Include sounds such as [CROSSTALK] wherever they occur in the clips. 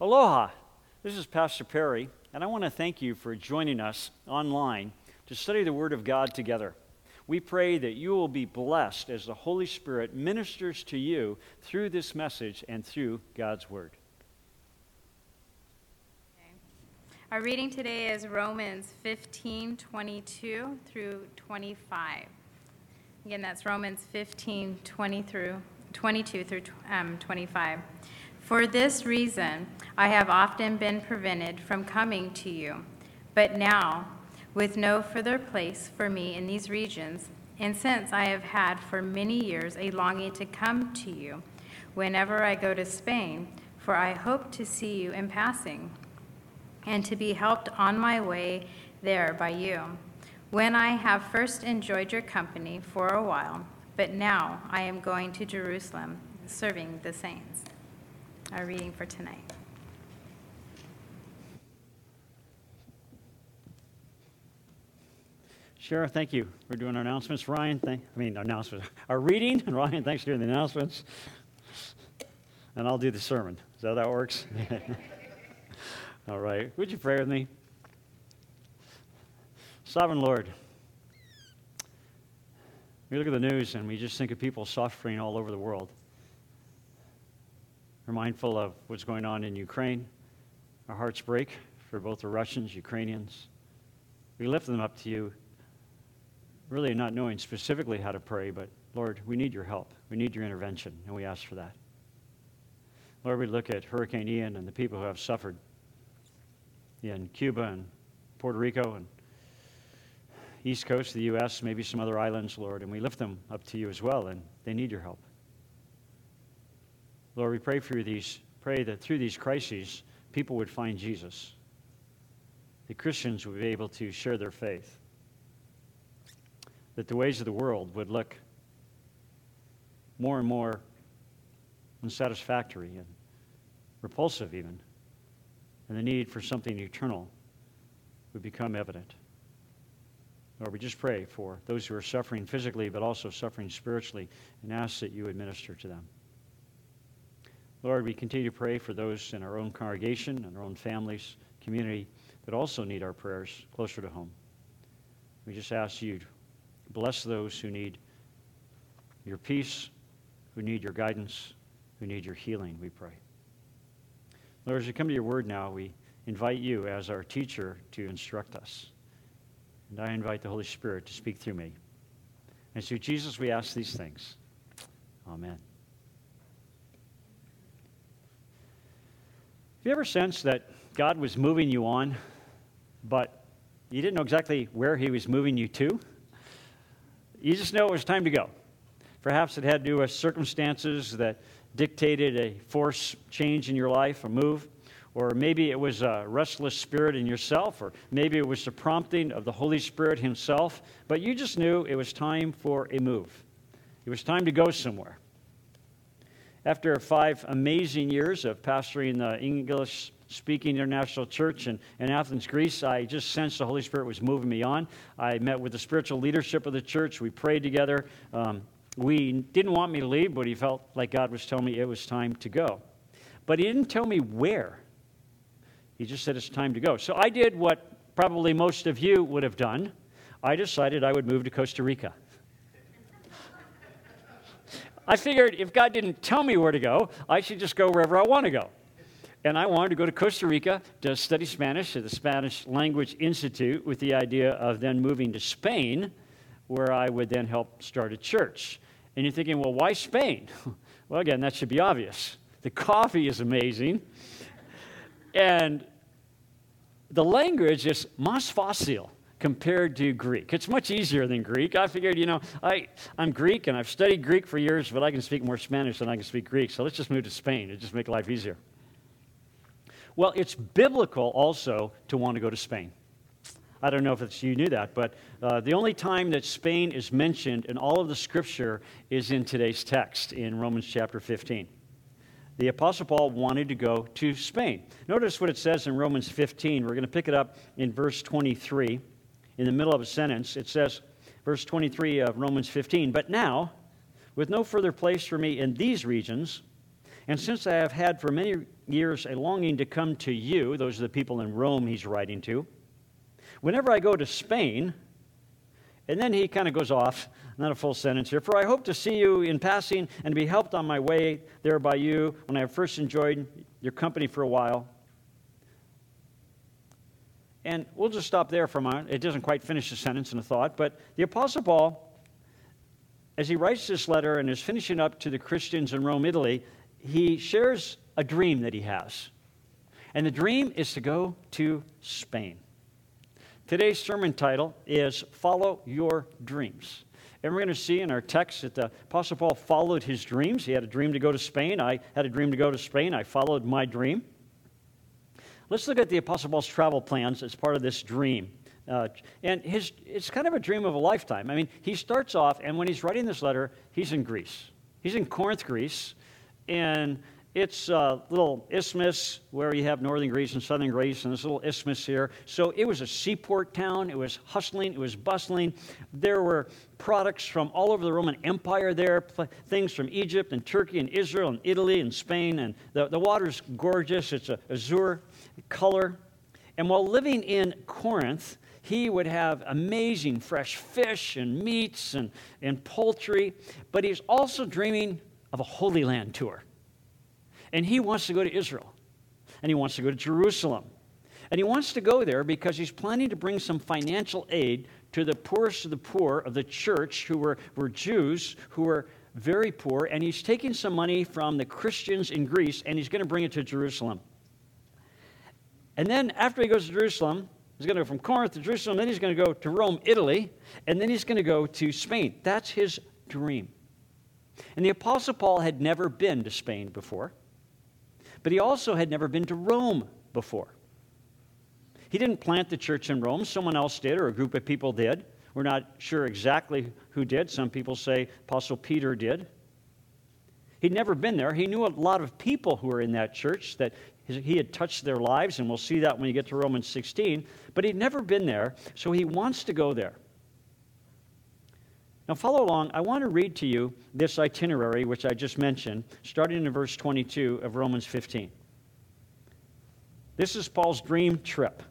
Aloha. This is Pastor Perry, and I want to thank you for joining us online to study the Word of God together. We pray that you will be blessed as the Holy Spirit ministers to you through this message and through God's Word. Our reading today is Romans 15 22 through 25. Again, that's Romans 15 20 through 22 through um, 25. For this reason, I have often been prevented from coming to you, but now, with no further place for me in these regions, and since I have had for many years a longing to come to you whenever I go to Spain, for I hope to see you in passing, and to be helped on my way there by you, when I have first enjoyed your company for a while, but now I am going to Jerusalem, serving the saints our reading for tonight. Shara, thank you for doing our announcements. Ryan, thank, I mean, announcements, our reading. And [LAUGHS] Ryan, thanks for doing the announcements. And I'll do the sermon. Is that how that works? [LAUGHS] All right. Would you pray with me? Sovereign Lord, we look at the news and we just think of people suffering all over the world. We're mindful of what's going on in Ukraine. Our hearts break for both the Russians, Ukrainians. We lift them up to you, really not knowing specifically how to pray, but Lord, we need your help. We need your intervention, and we ask for that. Lord, we look at Hurricane Ian and the people who have suffered in Cuba and Puerto Rico and East Coast of the U.S., maybe some other islands, Lord, and we lift them up to you as well, and they need your help. Lord, we pray for these, pray that through these crises, people would find Jesus. The Christians would be able to share their faith. That the ways of the world would look more and more unsatisfactory and repulsive, even. And the need for something eternal would become evident. Lord, we just pray for those who are suffering physically, but also suffering spiritually, and ask that you administer to them. Lord, we continue to pray for those in our own congregation and our own families, community that also need our prayers closer to home. We just ask you to bless those who need your peace, who need your guidance, who need your healing, we pray. Lord, as we come to your word now, we invite you as our teacher to instruct us. And I invite the Holy Spirit to speak through me. And through Jesus, we ask these things. Amen. Have you ever sensed that God was moving you on, but you didn't know exactly where He was moving you to? You just know it was time to go. Perhaps it had to do with circumstances that dictated a force change in your life, a move, or maybe it was a restless spirit in yourself, or maybe it was the prompting of the Holy Spirit Himself, but you just knew it was time for a move. It was time to go somewhere. After five amazing years of pastoring the English speaking international church in, in Athens, Greece, I just sensed the Holy Spirit was moving me on. I met with the spiritual leadership of the church. We prayed together. Um, we didn't want me to leave, but he felt like God was telling me it was time to go. But he didn't tell me where. He just said it's time to go. So I did what probably most of you would have done. I decided I would move to Costa Rica. I figured if God didn't tell me where to go, I should just go wherever I want to go. And I wanted to go to Costa Rica to study Spanish at the Spanish Language Institute with the idea of then moving to Spain, where I would then help start a church. And you're thinking, well, why Spain? [LAUGHS] Well, again, that should be obvious. The coffee is amazing. And the language is más fácil compared to Greek. It's much easier than Greek. I figured, you know, I, I'm Greek and I've studied Greek for years, but I can speak more Spanish than I can speak Greek. So let's just move to Spain. It just make life easier. Well, it's biblical also to want to go to Spain. I don't know if you knew that, but uh, the only time that Spain is mentioned in all of the scripture is in today's text in Romans chapter 15. The Apostle Paul wanted to go to Spain. Notice what it says in Romans 15. We're going to pick it up in verse 23 in the middle of a sentence. It says, verse 23 of Romans 15, But now, with no further place for me in these regions, And since I have had for many years a longing to come to you, those are the people in Rome he's writing to, whenever I go to Spain, and then he kind of goes off, not a full sentence here, for I hope to see you in passing and be helped on my way there by you when I have first enjoyed your company for a while. And we'll just stop there for a moment. It doesn't quite finish the sentence in a thought, but the Apostle Paul, as he writes this letter and is finishing up to the Christians in Rome, Italy, he shares a dream that he has. And the dream is to go to Spain. Today's sermon title is Follow Your Dreams. And we're going to see in our text that the Apostle Paul followed his dreams. He had a dream to go to Spain. I had a dream to go to Spain. I followed my dream. Let's look at the Apostle Paul's travel plans as part of this dream. Uh, and his, it's kind of a dream of a lifetime. I mean, he starts off, and when he's writing this letter, he's in Greece. He's in Corinth, Greece, and it's a little isthmus where you have northern Greece and southern Greece, and this little isthmus here. So it was a seaport town. It was hustling, it was bustling. There were products from all over the Roman Empire there, things from Egypt and Turkey and Israel and Italy and Spain. And the, the water's gorgeous, it's a azure color. And while living in Corinth, he would have amazing fresh fish and meats and, and poultry, but he's also dreaming of a Holy Land tour. And he wants to go to Israel, and he wants to go to Jerusalem. And he wants to go there because he's planning to bring some financial aid to the poorest of the poor of the church who were, were Jews, who were very poor. And he's taking some money from the Christians in Greece and he's going to bring it to Jerusalem. And then after he goes to Jerusalem, he's going to go from Corinth to Jerusalem, then he's going to go to Rome, Italy, and then he's going to go to Spain. That's his dream. And the Apostle Paul had never been to Spain before. But he also had never been to Rome before. He didn't plant the church in Rome, someone else did, or a group of people did. We're not sure exactly who did. Some people say Apostle Peter did. He'd never been there. He knew a lot of people who were in that church that he had touched their lives, and we'll see that when you get to Romans 16. But he'd never been there, so he wants to go there. Now, follow along. I want to read to you this itinerary, which I just mentioned, starting in verse 22 of Romans 15. This is Paul's dream trip.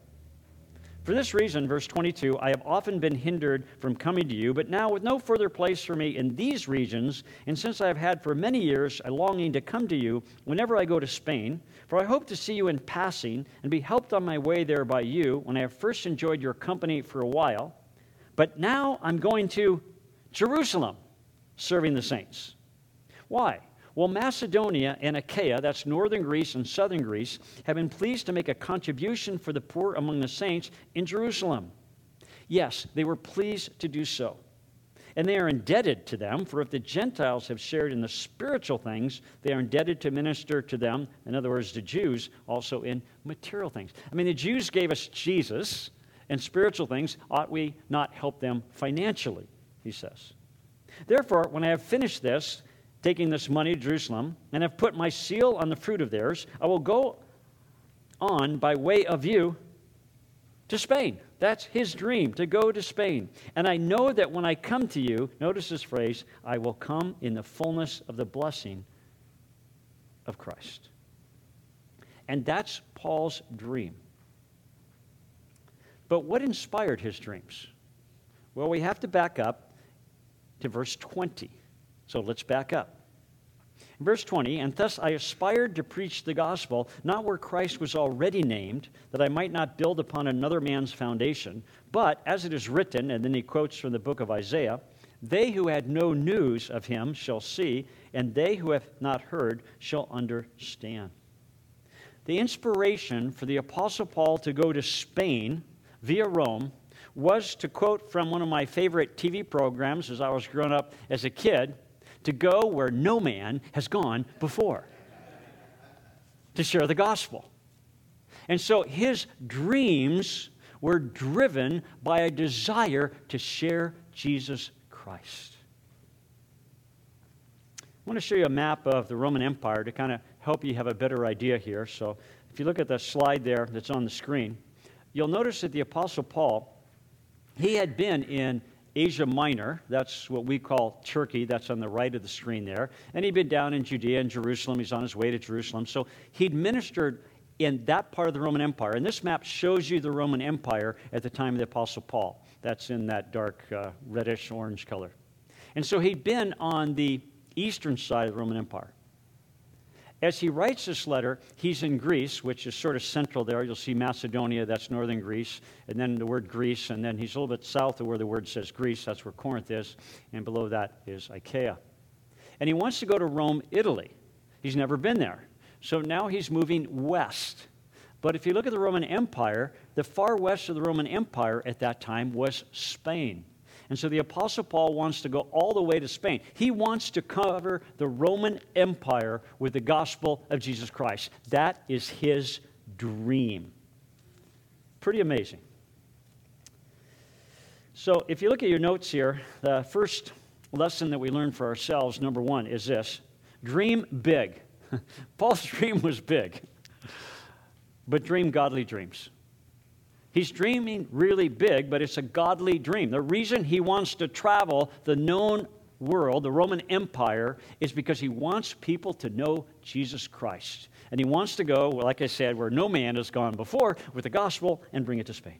For this reason, verse 22, I have often been hindered from coming to you, but now with no further place for me in these regions, and since I have had for many years a longing to come to you whenever I go to Spain, for I hope to see you in passing and be helped on my way there by you when I have first enjoyed your company for a while. But now I'm going to Jerusalem serving the saints. Why? Well, Macedonia and Achaia, that's northern Greece and southern Greece, have been pleased to make a contribution for the poor among the saints in Jerusalem. Yes, they were pleased to do so. And they are indebted to them, for if the Gentiles have shared in the spiritual things, they are indebted to minister to them, in other words, the Jews, also in material things. I mean, the Jews gave us Jesus and spiritual things. Ought we not help them financially? He says. Therefore, when I have finished this, taking this money to Jerusalem, and have put my seal on the fruit of theirs, I will go on by way of you to Spain. That's his dream, to go to Spain. And I know that when I come to you, notice this phrase, I will come in the fullness of the blessing of Christ. And that's Paul's dream. But what inspired his dreams? Well, we have to back up to verse 20. So let's back up. In verse 20, and thus I aspired to preach the gospel, not where Christ was already named, that I might not build upon another man's foundation, but as it is written, and then he quotes from the book of Isaiah, they who had no news of him shall see, and they who have not heard shall understand. The inspiration for the Apostle Paul to go to Spain via Rome was to quote from one of my favorite TV programs as I was growing up as a kid to go where no man has gone before to share the gospel. And so his dreams were driven by a desire to share Jesus Christ. I want to show you a map of the Roman Empire to kind of help you have a better idea here. So if you look at the slide there that's on the screen, you'll notice that the Apostle Paul he had been in Asia Minor. That's what we call Turkey. That's on the right of the screen there. And he'd been down in Judea and Jerusalem. He's on his way to Jerusalem. So he'd ministered in that part of the Roman Empire. And this map shows you the Roman Empire at the time of the Apostle Paul. That's in that dark uh, reddish orange color. And so he'd been on the eastern side of the Roman Empire. As he writes this letter, he's in Greece, which is sort of central there. You'll see Macedonia, that's northern Greece, and then the word Greece, and then he's a little bit south of where the word says Greece, that's where Corinth is, and below that is Achaia. And he wants to go to Rome, Italy. He's never been there. So now he's moving west. But if you look at the Roman Empire, the far west of the Roman Empire at that time was Spain. And so the Apostle Paul wants to go all the way to Spain. He wants to cover the Roman Empire with the gospel of Jesus Christ. That is his dream. Pretty amazing. So if you look at your notes here, the first lesson that we learned for ourselves, number one, is this dream big. [LAUGHS] Paul's [LAUGHS] dream was big, but dream godly dreams. He's dreaming really big, but it's a godly dream. The reason he wants to travel the known world, the Roman Empire, is because he wants people to know Jesus Christ. And he wants to go, like I said, where no man has gone before with the gospel and bring it to Spain.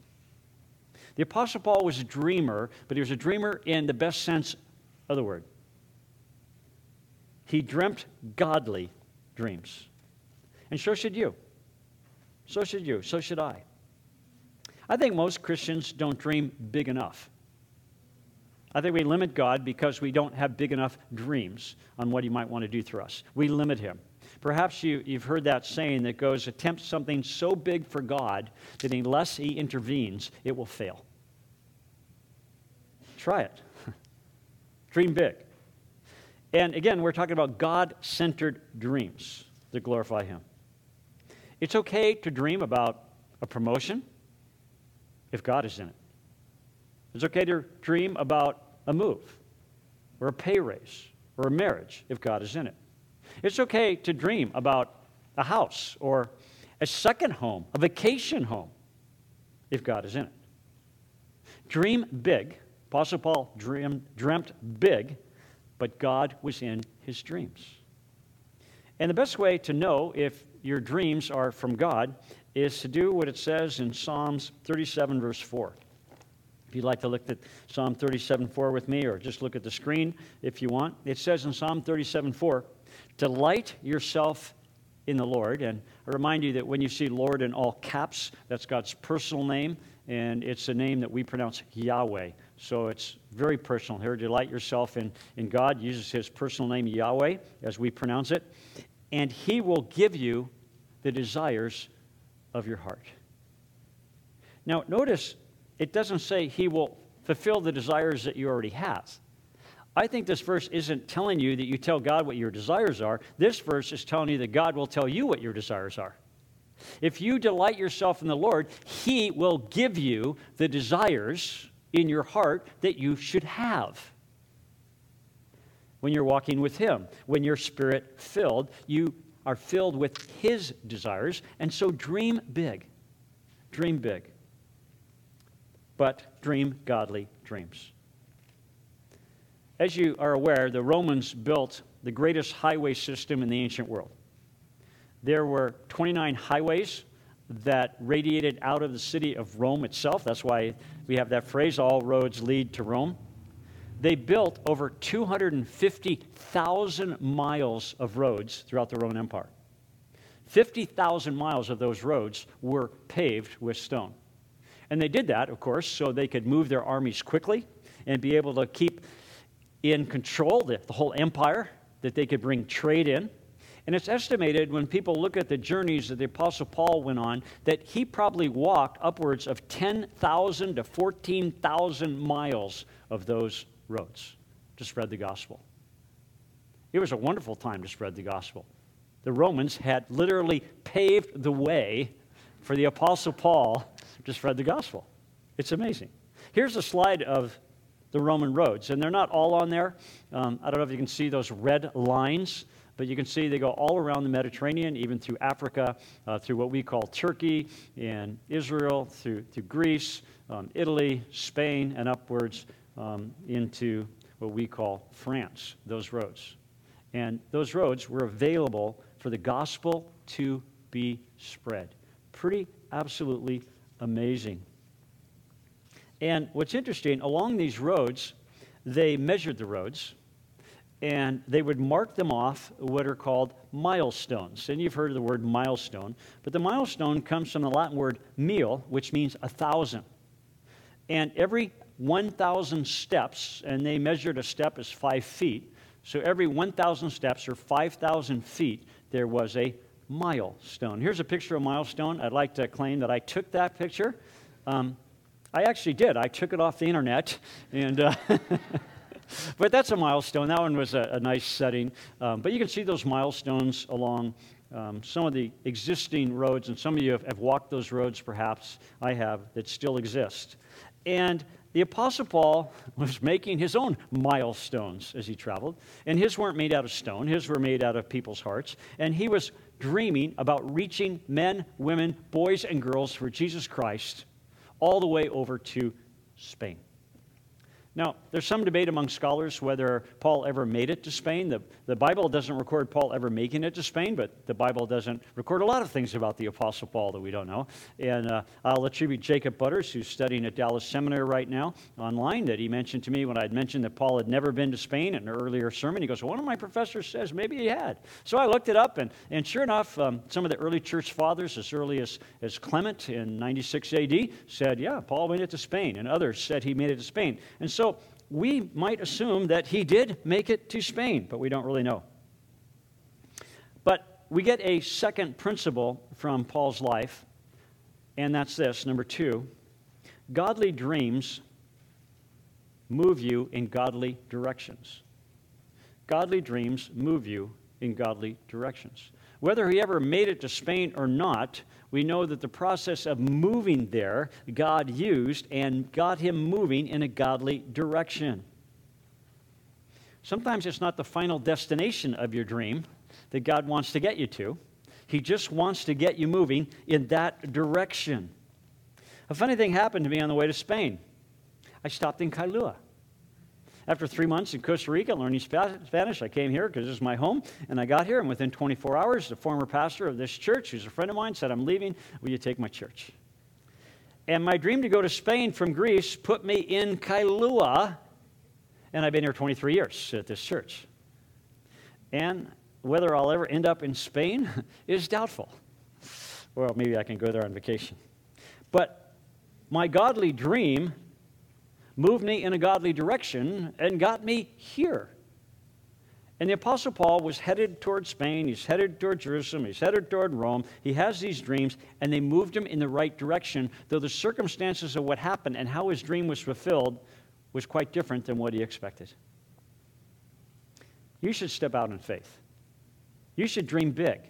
The Apostle Paul was a dreamer, but he was a dreamer in the best sense of the word. He dreamt godly dreams. And so should you. So should you. So should I. I think most Christians don't dream big enough. I think we limit God because we don't have big enough dreams on what He might want to do through us. We limit Him. Perhaps you, you've heard that saying that goes, attempt something so big for God that unless He intervenes, it will fail. Try it. [LAUGHS] Dream big. And again, we're talking about God centered dreams that glorify Him. It's okay to dream about a promotion if God is in it. It's okay to dream about a move or a pay raise or a marriage if God is in it. It's okay to dream about a house or a second home, a vacation home, if God is in it. Dream big. Apostle Paul dreamt big, but God was in his dreams. And the best way to know if your dreams are from God is to do what it says in Psalms 37, verse 4. If you'd like to look at Psalm 37, 4 with me, or just look at the screen if you want, it says in Psalm 37, 4, Delight yourself in the Lord. And I remind you that when you see Lord in all caps, that's God's personal name, and it's a name that we pronounce Yahweh. So it's very personal here. Delight yourself in, in God, uses his personal name Yahweh as we pronounce it, and he will give you the desires of your heart. Now, notice it doesn't say he will fulfill the desires that you already have. I think this verse isn't telling you that you tell God what your desires are. This verse is telling you that God will tell you what your desires are. If you delight yourself in the Lord, He will give you the desires in your heart that you should have. When you're walking with Him, when you're spirit filled, you are filled with His desires. And so dream big. Dream big. But dream godly dreams. As you are aware, the Romans built the greatest highway system in the ancient world. There were 29 highways that radiated out of the city of Rome itself. That's why we have that phrase all roads lead to Rome they built over 250,000 miles of roads throughout the Roman Empire. 50,000 miles of those roads were paved with stone. And they did that, of course, so they could move their armies quickly and be able to keep in control the, the whole empire, that they could bring trade in. And it's estimated when people look at the journeys that the Apostle Paul went on that he probably walked upwards of 10,000 to 14,000 miles of those roads to spread the gospel. It was a wonderful time to spread the gospel. The Romans had literally paved the way for the Apostle Paul to spread the gospel. It's amazing. Here's a slide of the Roman roads, and they're not all on there. Um, I don't know if you can see those red lines, but you can see they go all around the Mediterranean, even through Africa, uh, through what we call Turkey and Israel, through, through Greece, um, Italy, Spain, and upwards um, into what we call France, those roads. And those roads were available for the gospel to be spread. Pretty absolutely amazing. And what's interesting, along these roads, they measured the roads and they would mark them off what are called milestones. And you've heard of the word milestone, but the milestone comes from the Latin word mille, which means a thousand. And every 1,000 steps, and they measured a step as five feet, so every 1,000 steps or 5,000 feet, there was a milestone. Here's a picture of a milestone. I'd like to claim that I took that picture. Um, I actually did. I took it off the internet, and uh, [LAUGHS] but that's a milestone. That one was a, a nice setting. Um, but you can see those milestones along um, some of the existing roads, and some of you have, have walked those roads, perhaps I have, that still exist. And the Apostle Paul was making his own milestones as he traveled, and his weren't made out of stone, his were made out of people's hearts. And he was dreaming about reaching men, women, boys, and girls for Jesus Christ all the way over to Spain. Now, there's some debate among scholars whether Paul ever made it to Spain. The, the Bible doesn't record Paul ever making it to Spain, but the Bible doesn't record a lot of things about the Apostle Paul that we don't know. And uh, I'll attribute Jacob Butters, who's studying at Dallas Seminary right now online, that he mentioned to me when I'd mentioned that Paul had never been to Spain in an earlier sermon. He goes, well, One of my professors says maybe he had. So I looked it up, and, and sure enough, um, some of the early church fathers, as early as, as Clement in 96 AD, said, Yeah, Paul made it to Spain. And others said he made it to Spain. And so we might assume that he did make it to Spain, but we don't really know. But we get a second principle from Paul's life, and that's this number two godly dreams move you in godly directions. Godly dreams move you in godly directions. Whether he ever made it to Spain or not, we know that the process of moving there, God used and got him moving in a godly direction. Sometimes it's not the final destination of your dream that God wants to get you to, He just wants to get you moving in that direction. A funny thing happened to me on the way to Spain. I stopped in Kailua. After three months in Costa Rica learning Spanish, I came here because this is my home, and I got here, and within 24 hours, the former pastor of this church, who's a friend of mine, said, I'm leaving. Will you take my church? And my dream to go to Spain from Greece put me in Kailua, and I've been here 23 years at this church. And whether I'll ever end up in Spain [LAUGHS] is doubtful. Well, maybe I can go there on vacation. But my godly dream moved me in a godly direction and got me here. And the Apostle Paul was headed toward Spain, he's headed toward Jerusalem, he's headed toward Rome. He has these dreams, and they moved him in the right direction, though the circumstances of what happened and how his dream was fulfilled was quite different than what he expected. You should step out in faith. You should dream big.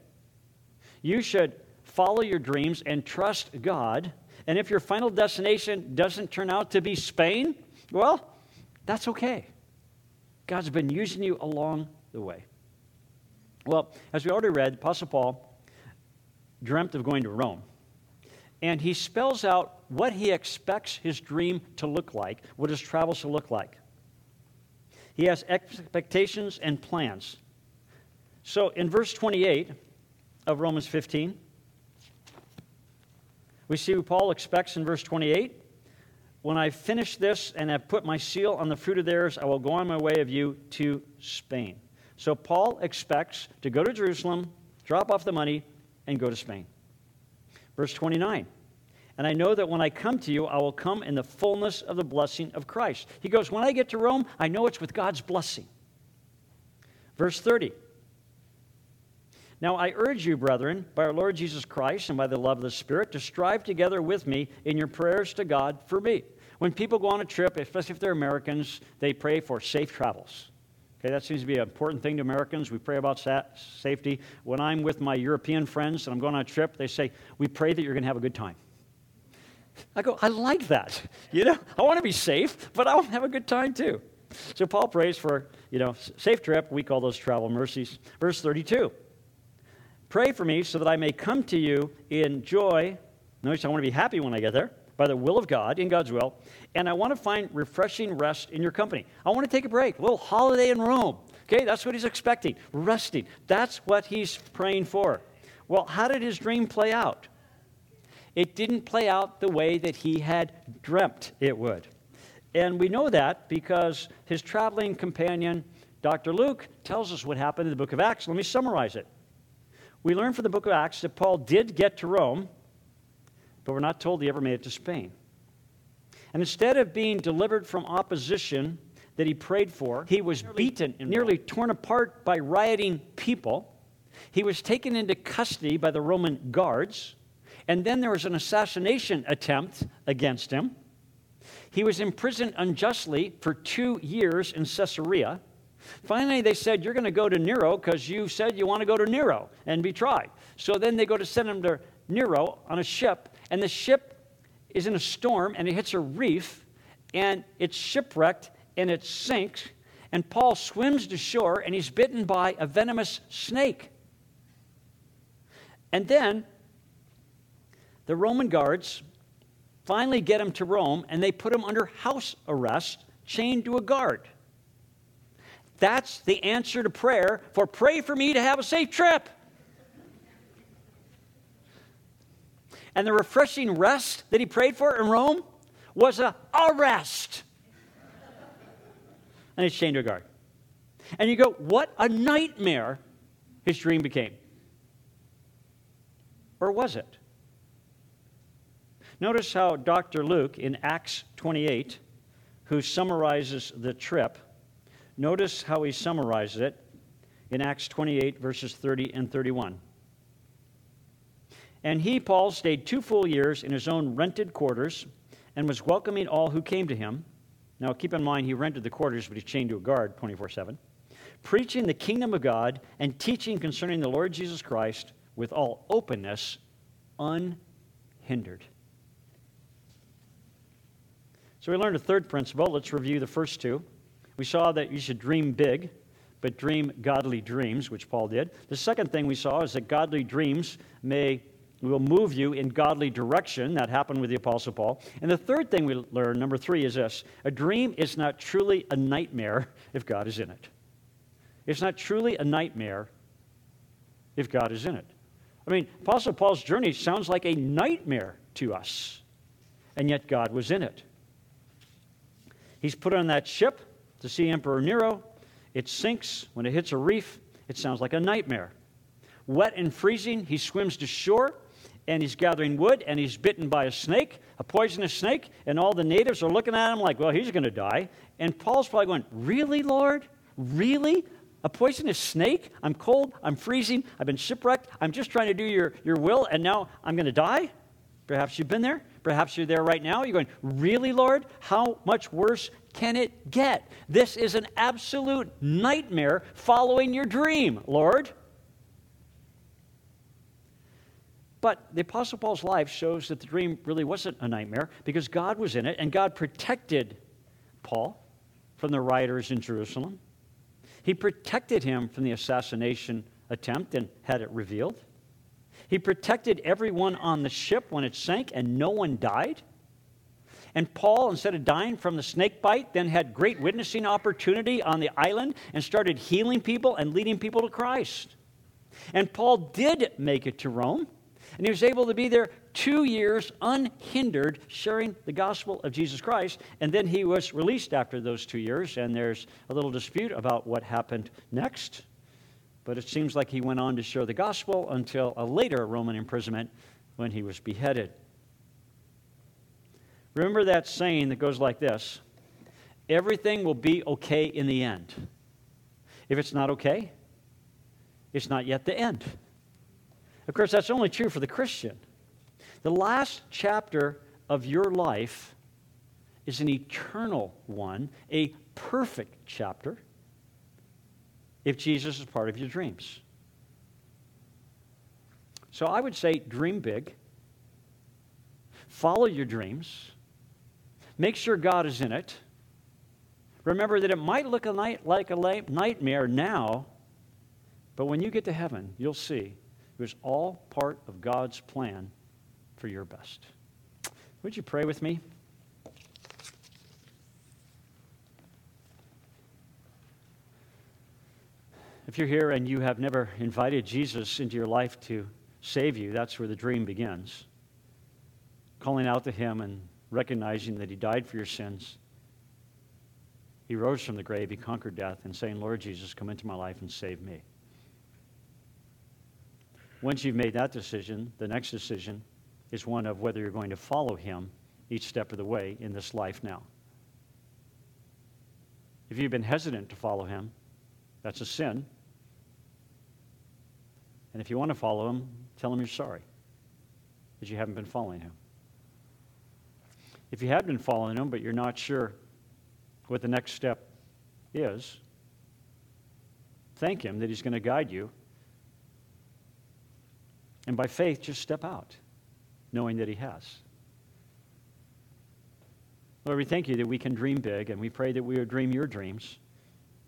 You should follow your dreams and trust God and if your final destination doesn't turn out to be Spain, well, that's okay. God's been using you along the way. Well, as we already read, Apostle Paul dreamt of going to Rome. And he spells out what he expects his dream to look like, what his travels to look like. He has expectations and plans. So in verse 28 of Romans 15, we see Paul expects in verse 28. When I finish this and have put my seal on the fruit of theirs, I will go on my way of you to Spain. So Paul expects to go to Jerusalem, drop off the money, and go to Spain. Verse 29. And I know that when I come to you, I will come in the fullness of the blessing of Christ. He goes, When I get to Rome, I know it's with God's blessing. Verse 30. Now I urge you, brethren, by our Lord Jesus Christ and by the love of the Spirit, to strive together with me in your prayers to God for me. When people go on a trip, especially if they're Americans, they pray for safe travels. Okay, that seems to be an important thing to Americans. We pray about sa- safety. When I'm with my European friends and I'm going on a trip, they say, We pray that you're going to have a good time. I go, I like that. [LAUGHS] You know, I want to be safe, but I want to have a good time too. So Paul prays for, you know, safe trip. We call those travel mercies. Verse 32. Pray for me so that I may come to you in joy. Notice I want to be happy when I get there, by the will of God, in God's will, and I want to find refreshing rest in your company. I want to take a break, a little holiday in Rome. Okay, that's what he's expecting, resting. That's what he's praying for. Well, how did his dream play out? It didn't play out the way that he had dreamt it would. And we know that because his traveling companion, Dr. Luke, tells us what happened in the book of Acts. Let me summarize it. We learn from the book of Acts that Paul did get to Rome, but we're not told he ever made it to Spain. And instead of being delivered from opposition that he prayed for, he was beaten and nearly torn apart by rioting people. He was taken into custody by the Roman guards. And then there was an assassination attempt against him. He was imprisoned unjustly for two years in Caesarea. Finally, they said, You're going to go to Nero because you said you want to go to Nero and be tried. So then they go to send him to Nero on a ship, and the ship is in a storm and it hits a reef and it's shipwrecked and it sinks. And Paul swims to shore and he's bitten by a venomous snake. And then the Roman guards finally get him to Rome and they put him under house arrest, chained to a guard. That's the answer to prayer for pray for me to have a safe trip. And the refreshing rest that he prayed for in Rome was a arrest. and to a guard. And you go, what a nightmare his dream became. Or was it? Notice how Dr. Luke in Acts 28, who summarizes the trip, notice how he summarizes it in Acts 28, verses 30 and 31. And he, Paul, stayed two full years in his own rented quarters and was welcoming all who came to him. Now, keep in mind, he rented the quarters, but he's chained to a guard 24 7. Preaching the kingdom of God and teaching concerning the Lord Jesus Christ with all openness, unhindered. So, we learned a third principle. Let's review the first two. We saw that you should dream big, but dream godly dreams, which Paul did. The second thing we saw is that godly dreams may will move you in godly direction. That happened with the Apostle Paul. And the third thing we learn, number three, is this a dream is not truly a nightmare if God is in it. It's not truly a nightmare if God is in it. I mean, Apostle Paul's journey sounds like a nightmare to us, and yet God was in it. He's put on that ship to see Emperor Nero. It sinks. When it hits a reef, it sounds like a nightmare. Wet and freezing, he swims to shore and he's gathering wood and he's bitten by a snake, a poisonous snake, and all the natives are looking at him like, well, he's going to die. And Paul's probably going, Really, Lord? Really? A poisonous snake? I'm cold. I'm freezing. I've been shipwrecked. I'm just trying to do your, your will, and now I'm going to die? Perhaps you've been there. Perhaps you're there right now. You're going, Really, Lord? How much worse can it get? This is an absolute nightmare following your dream, Lord. But the Apostle Paul's life shows that the dream really wasn't a nightmare because God was in it and God protected Paul from the rioters in Jerusalem. He protected him from the assassination attempt and had it revealed. He protected everyone on the ship when it sank and no one died. And Paul, instead of dying from the snake bite, then had great witnessing opportunity on the island and started healing people and leading people to Christ. And Paul did make it to Rome. And he was able to be there two years unhindered, sharing the gospel of Jesus Christ. And then he was released after those two years, and there's a little dispute about what happened next. But it seems like he went on to share the gospel until a later Roman imprisonment when he was beheaded. Remember that saying that goes like this everything will be okay in the end. If it's not okay, it's not yet the end. Of course, that's only true for the Christian. The last chapter of your life is an eternal one, a perfect chapter, if Jesus is part of your dreams. So I would say dream big, follow your dreams, make sure God is in it. Remember that it might look a night, like a nightmare now, but when you get to heaven, you'll see it was all part of God's plan for your best. Would you pray with me? If you're here and you have never invited Jesus into your life to save you, that's where the dream begins. Calling out to Him and recognizing that He died for your sins. He rose from the grave, He conquered death, and saying, Lord Jesus, come into my life and save me. Once you've made that decision, the next decision is one of whether you're going to follow Him each step of the way in this life now. If you've been hesitant to follow Him, that's a sin. And if you want to follow him, tell him you're sorry that you haven't been following him. If you have been following him, but you're not sure what the next step is, thank him that he's going to guide you. And by faith, just step out, knowing that he has. Lord, we thank you that we can dream big, and we pray that we would dream your dreams,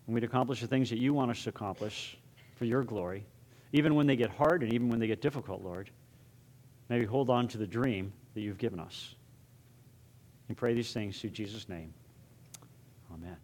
and we'd accomplish the things that you want us to accomplish for your glory even when they get hard and even when they get difficult, Lord. May we hold on to the dream that you've given us. And pray these things through Jesus' name. Amen.